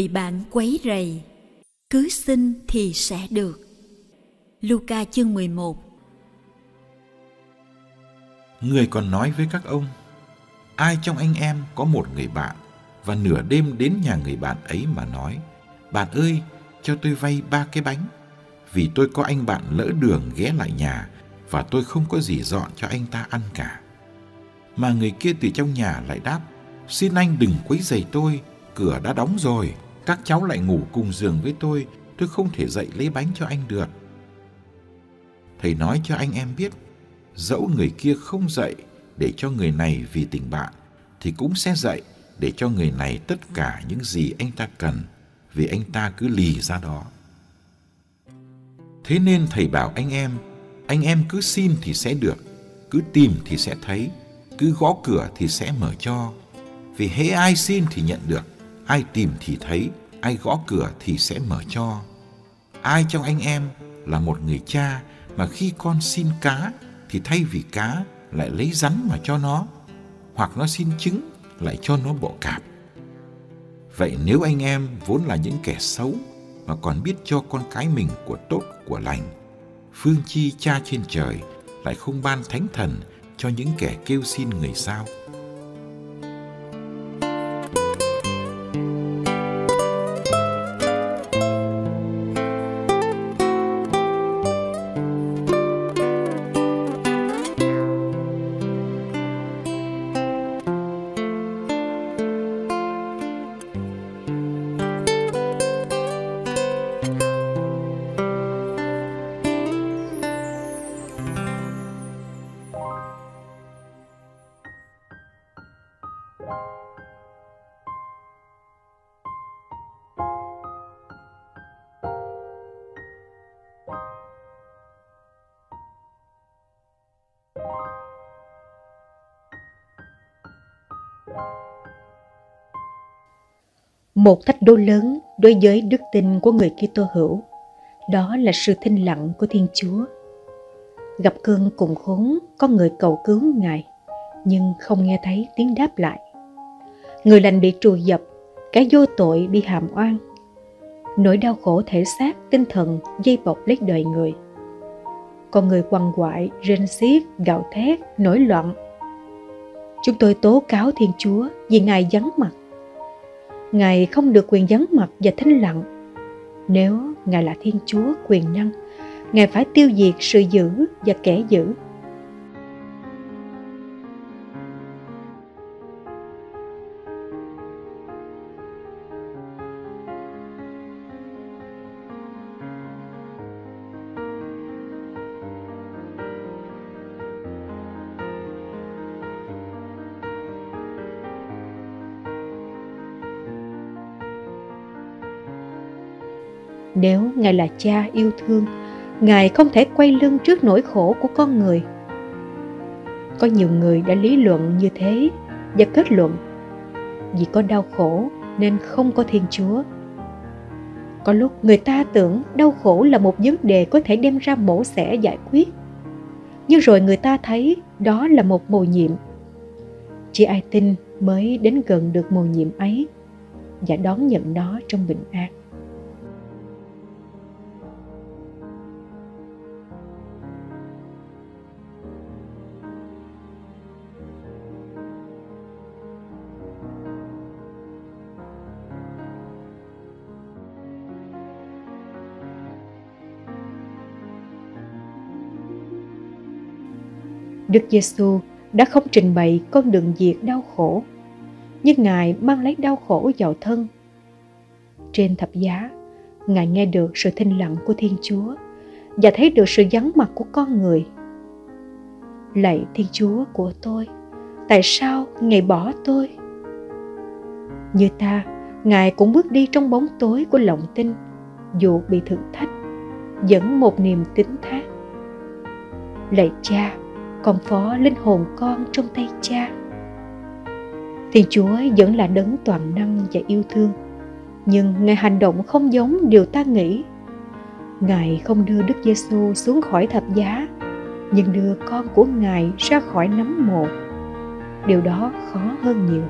Người bạn quấy rầy cứ xin thì sẽ được. Luca chương 11 Người còn nói với các ông Ai trong anh em có một người bạn Và nửa đêm đến nhà người bạn ấy mà nói Bạn ơi, cho tôi vay ba cái bánh Vì tôi có anh bạn lỡ đường ghé lại nhà Và tôi không có gì dọn cho anh ta ăn cả Mà người kia từ trong nhà lại đáp Xin anh đừng quấy rầy tôi cửa đã đóng rồi, các cháu lại ngủ cùng giường với tôi, tôi không thể dậy lấy bánh cho anh được. Thầy nói cho anh em biết, dẫu người kia không dậy để cho người này vì tình bạn, thì cũng sẽ dậy để cho người này tất cả những gì anh ta cần, vì anh ta cứ lì ra đó. Thế nên thầy bảo anh em, anh em cứ xin thì sẽ được, cứ tìm thì sẽ thấy, cứ gõ cửa thì sẽ mở cho. Vì hễ ai xin thì nhận được, ai tìm thì thấy, ai gõ cửa thì sẽ mở cho. Ai trong anh em là một người cha mà khi con xin cá thì thay vì cá lại lấy rắn mà cho nó, hoặc nó xin trứng lại cho nó bộ cạp. Vậy nếu anh em vốn là những kẻ xấu mà còn biết cho con cái mình của tốt của lành, phương chi cha trên trời lại không ban thánh thần cho những kẻ kêu xin người sao? Một thách đố lớn đối với đức tin của người Kitô hữu, đó là sự thinh lặng của Thiên Chúa. Gặp cơn cùng khốn, có người cầu cứu Ngài, nhưng không nghe thấy tiếng đáp lại. Người lành bị trù dập, cái vô tội bị hàm oan. Nỗi đau khổ thể xác, tinh thần dây bọc lấy đời người. Con người quằn quại, rên xiết, gạo thét, nổi loạn. Chúng tôi tố cáo Thiên Chúa vì Ngài vắng mặt Ngài không được quyền vắng mặt và thinh lặng. Nếu Ngài là Thiên Chúa quyền năng, Ngài phải tiêu diệt sự dữ và kẻ dữ Nếu Ngài là cha yêu thương, Ngài không thể quay lưng trước nỗi khổ của con người. Có nhiều người đã lý luận như thế và kết luận vì có đau khổ nên không có Thiên Chúa. Có lúc người ta tưởng đau khổ là một vấn đề có thể đem ra mổ xẻ giải quyết. Nhưng rồi người ta thấy đó là một mồ nhiệm. Chỉ ai tin mới đến gần được mồ nhiệm ấy và đón nhận nó trong bình an. Đức Giêsu đã không trình bày con đường diệt đau khổ, nhưng Ngài mang lấy đau khổ vào thân. Trên thập giá, Ngài nghe được sự thinh lặng của Thiên Chúa và thấy được sự vắng mặt của con người. Lạy Thiên Chúa của tôi, tại sao Ngài bỏ tôi? Như ta, Ngài cũng bước đi trong bóng tối của lòng tin, dù bị thử thách, vẫn một niềm tín thác. Lạy cha, con phó linh hồn con trong tay cha. Thiên Chúa vẫn là đấng toàn năng và yêu thương, nhưng Ngài hành động không giống điều ta nghĩ. Ngài không đưa Đức Giêsu xuống khỏi thập giá, nhưng đưa con của Ngài ra khỏi nấm mồ. Điều đó khó hơn nhiều.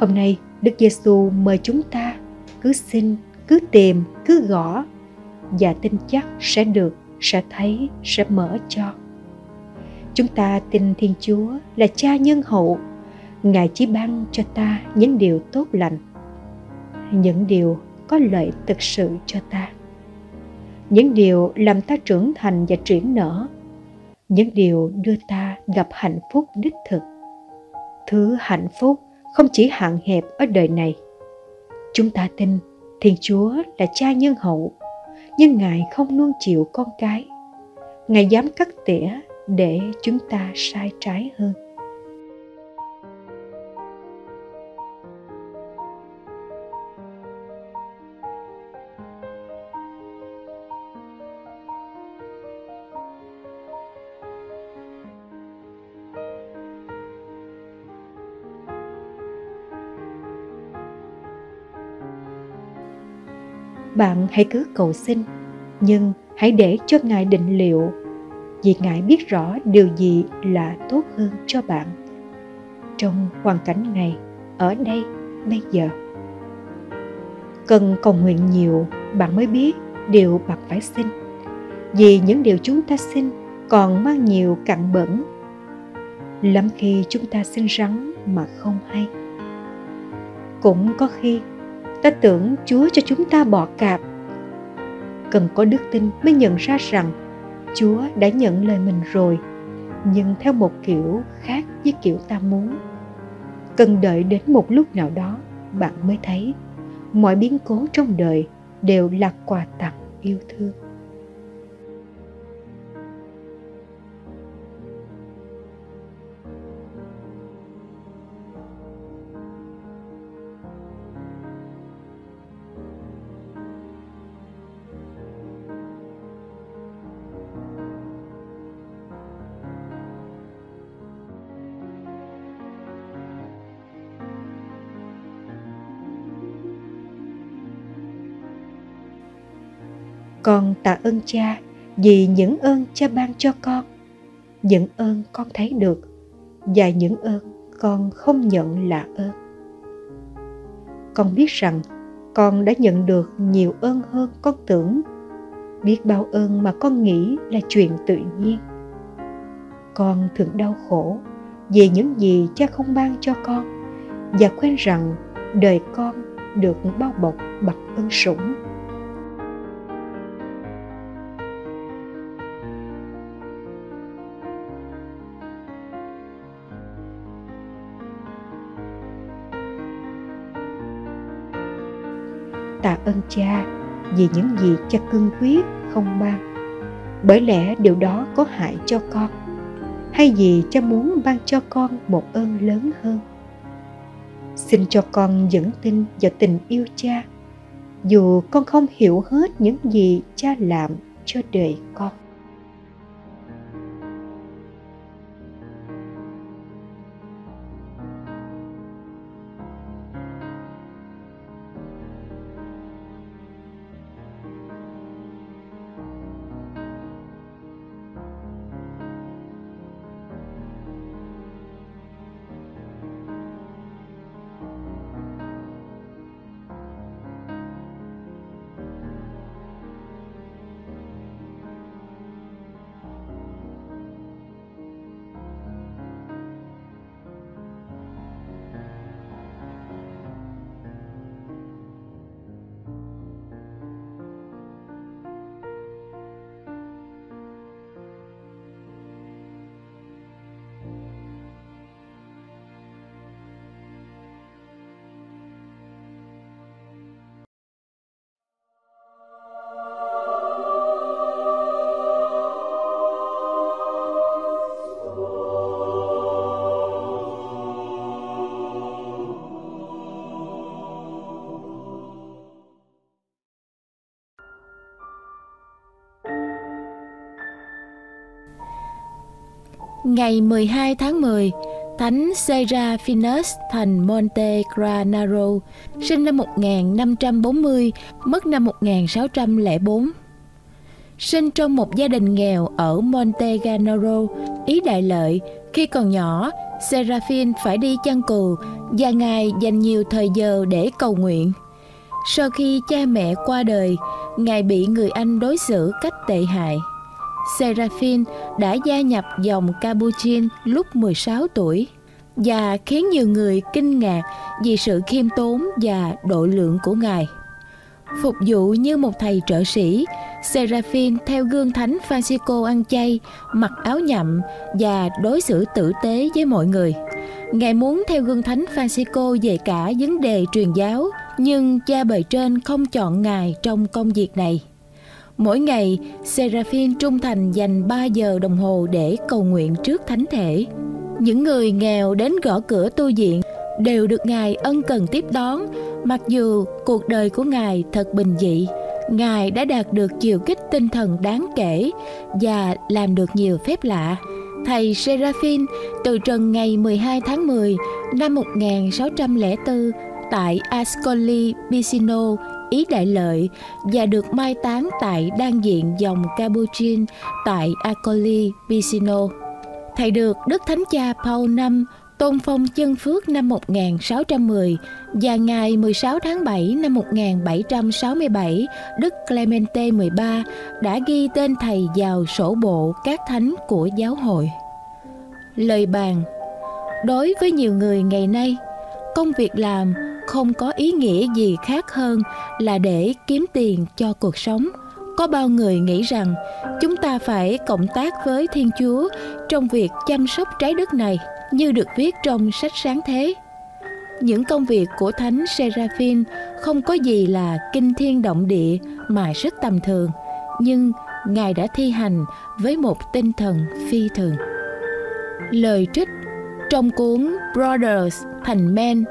Hôm nay, Đức Giêsu mời chúng ta cứ xin, cứ tìm, cứ gõ và tin chắc sẽ được, sẽ thấy, sẽ mở cho. Chúng ta tin Thiên Chúa là cha nhân hậu, Ngài chỉ ban cho ta những điều tốt lành, những điều có lợi thực sự cho ta. Những điều làm ta trưởng thành và triển nở, những điều đưa ta gặp hạnh phúc đích thực. Thứ hạnh phúc không chỉ hạn hẹp ở đời này. Chúng ta tin Thiên Chúa là cha nhân hậu, nhưng Ngài không nuông chịu con cái. Ngài dám cắt tỉa để chúng ta sai trái hơn. Bạn hãy cứ cầu xin, nhưng hãy để cho ngài định liệu, vì ngài biết rõ điều gì là tốt hơn cho bạn. Trong hoàn cảnh này, ở đây, bây giờ, cần cầu nguyện nhiều, bạn mới biết điều bạn phải xin, vì những điều chúng ta xin còn mang nhiều cặn bẩn. Lắm khi chúng ta xin rắn mà không hay, cũng có khi ta tưởng Chúa cho chúng ta bỏ cạp. Cần có đức tin mới nhận ra rằng Chúa đã nhận lời mình rồi, nhưng theo một kiểu khác với kiểu ta muốn. Cần đợi đến một lúc nào đó bạn mới thấy mọi biến cố trong đời đều là quà tặng yêu thương. Con tạ ơn cha vì những ơn cha ban cho con. Những ơn con thấy được và những ơn con không nhận là ơn. Con biết rằng con đã nhận được nhiều ơn hơn con tưởng. Biết bao ơn mà con nghĩ là chuyện tự nhiên. Con thường đau khổ về những gì cha không ban cho con và quên rằng đời con được bao bọc bằng ơn sủng. Ơn cha vì những gì cha cương quyết không ban. Bởi lẽ điều đó có hại cho con, hay vì cha muốn ban cho con một ơn lớn hơn. Xin cho con vững tin vào tình yêu cha, dù con không hiểu hết những gì cha làm cho đời con. Ngày 12 tháng 10, Thánh Serafinus thành Monte Granaro, sinh năm 1540, mất năm 1604. Sinh trong một gia đình nghèo ở Monte Granaro, Ý Đại Lợi, khi còn nhỏ, Seraphin phải đi chăn cừu và Ngài dành nhiều thời giờ để cầu nguyện. Sau khi cha mẹ qua đời, Ngài bị người Anh đối xử cách tệ hại. Seraphin đã gia nhập dòng Capuchin lúc 16 tuổi và khiến nhiều người kinh ngạc vì sự khiêm tốn và độ lượng của Ngài. Phục vụ như một thầy trợ sĩ, Seraphin theo gương thánh Francisco ăn chay, mặc áo nhậm và đối xử tử tế với mọi người. Ngài muốn theo gương thánh Francisco về cả vấn đề truyền giáo, nhưng cha bề trên không chọn Ngài trong công việc này. Mỗi ngày, Seraphin trung thành dành 3 giờ đồng hồ để cầu nguyện trước thánh thể. Những người nghèo đến gõ cửa tu viện đều được Ngài ân cần tiếp đón, mặc dù cuộc đời của Ngài thật bình dị. Ngài đã đạt được chiều kích tinh thần đáng kể và làm được nhiều phép lạ. Thầy Seraphin từ trần ngày 12 tháng 10 năm 1604 tại Ascoli Piceno, Ý Đại Lợi và được mai táng tại đan diện dòng Capuchin tại Acoli, Piceno. Thầy được Đức Thánh Cha Paul V tôn phong chân phước năm 1610 và ngày 16 tháng 7 năm 1767, Đức Clemente XIII đã ghi tên thầy vào sổ bộ các thánh của giáo hội. Lời bàn Đối với nhiều người ngày nay, công việc làm không có ý nghĩa gì khác hơn là để kiếm tiền cho cuộc sống. Có bao người nghĩ rằng chúng ta phải cộng tác với thiên chúa trong việc chăm sóc trái đất này, như được viết trong sách sáng thế. Những công việc của thánh seraphim không có gì là kinh thiên động địa mà rất tầm thường, nhưng ngài đã thi hành với một tinh thần phi thường. Lời trích trong cuốn brothers thành men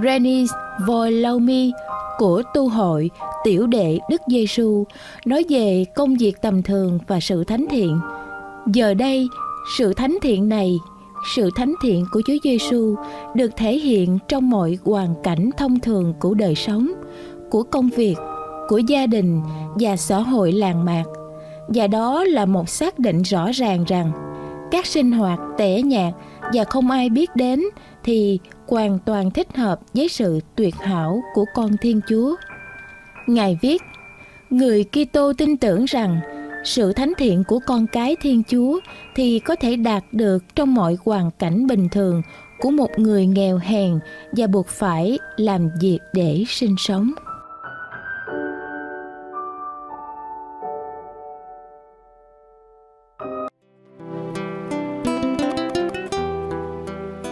Renis Volomi của tu hội tiểu đệ Đức Giêsu nói về công việc tầm thường và sự thánh thiện. Giờ đây, sự thánh thiện này, sự thánh thiện của Chúa Giêsu được thể hiện trong mọi hoàn cảnh thông thường của đời sống, của công việc, của gia đình và xã hội làng mạc. Và đó là một xác định rõ ràng rằng các sinh hoạt tẻ nhạt và không ai biết đến thì hoàn toàn thích hợp với sự tuyệt hảo của con Thiên Chúa. Ngài viết, người Kitô tin tưởng rằng sự thánh thiện của con cái Thiên Chúa thì có thể đạt được trong mọi hoàn cảnh bình thường của một người nghèo hèn và buộc phải làm việc để sinh sống.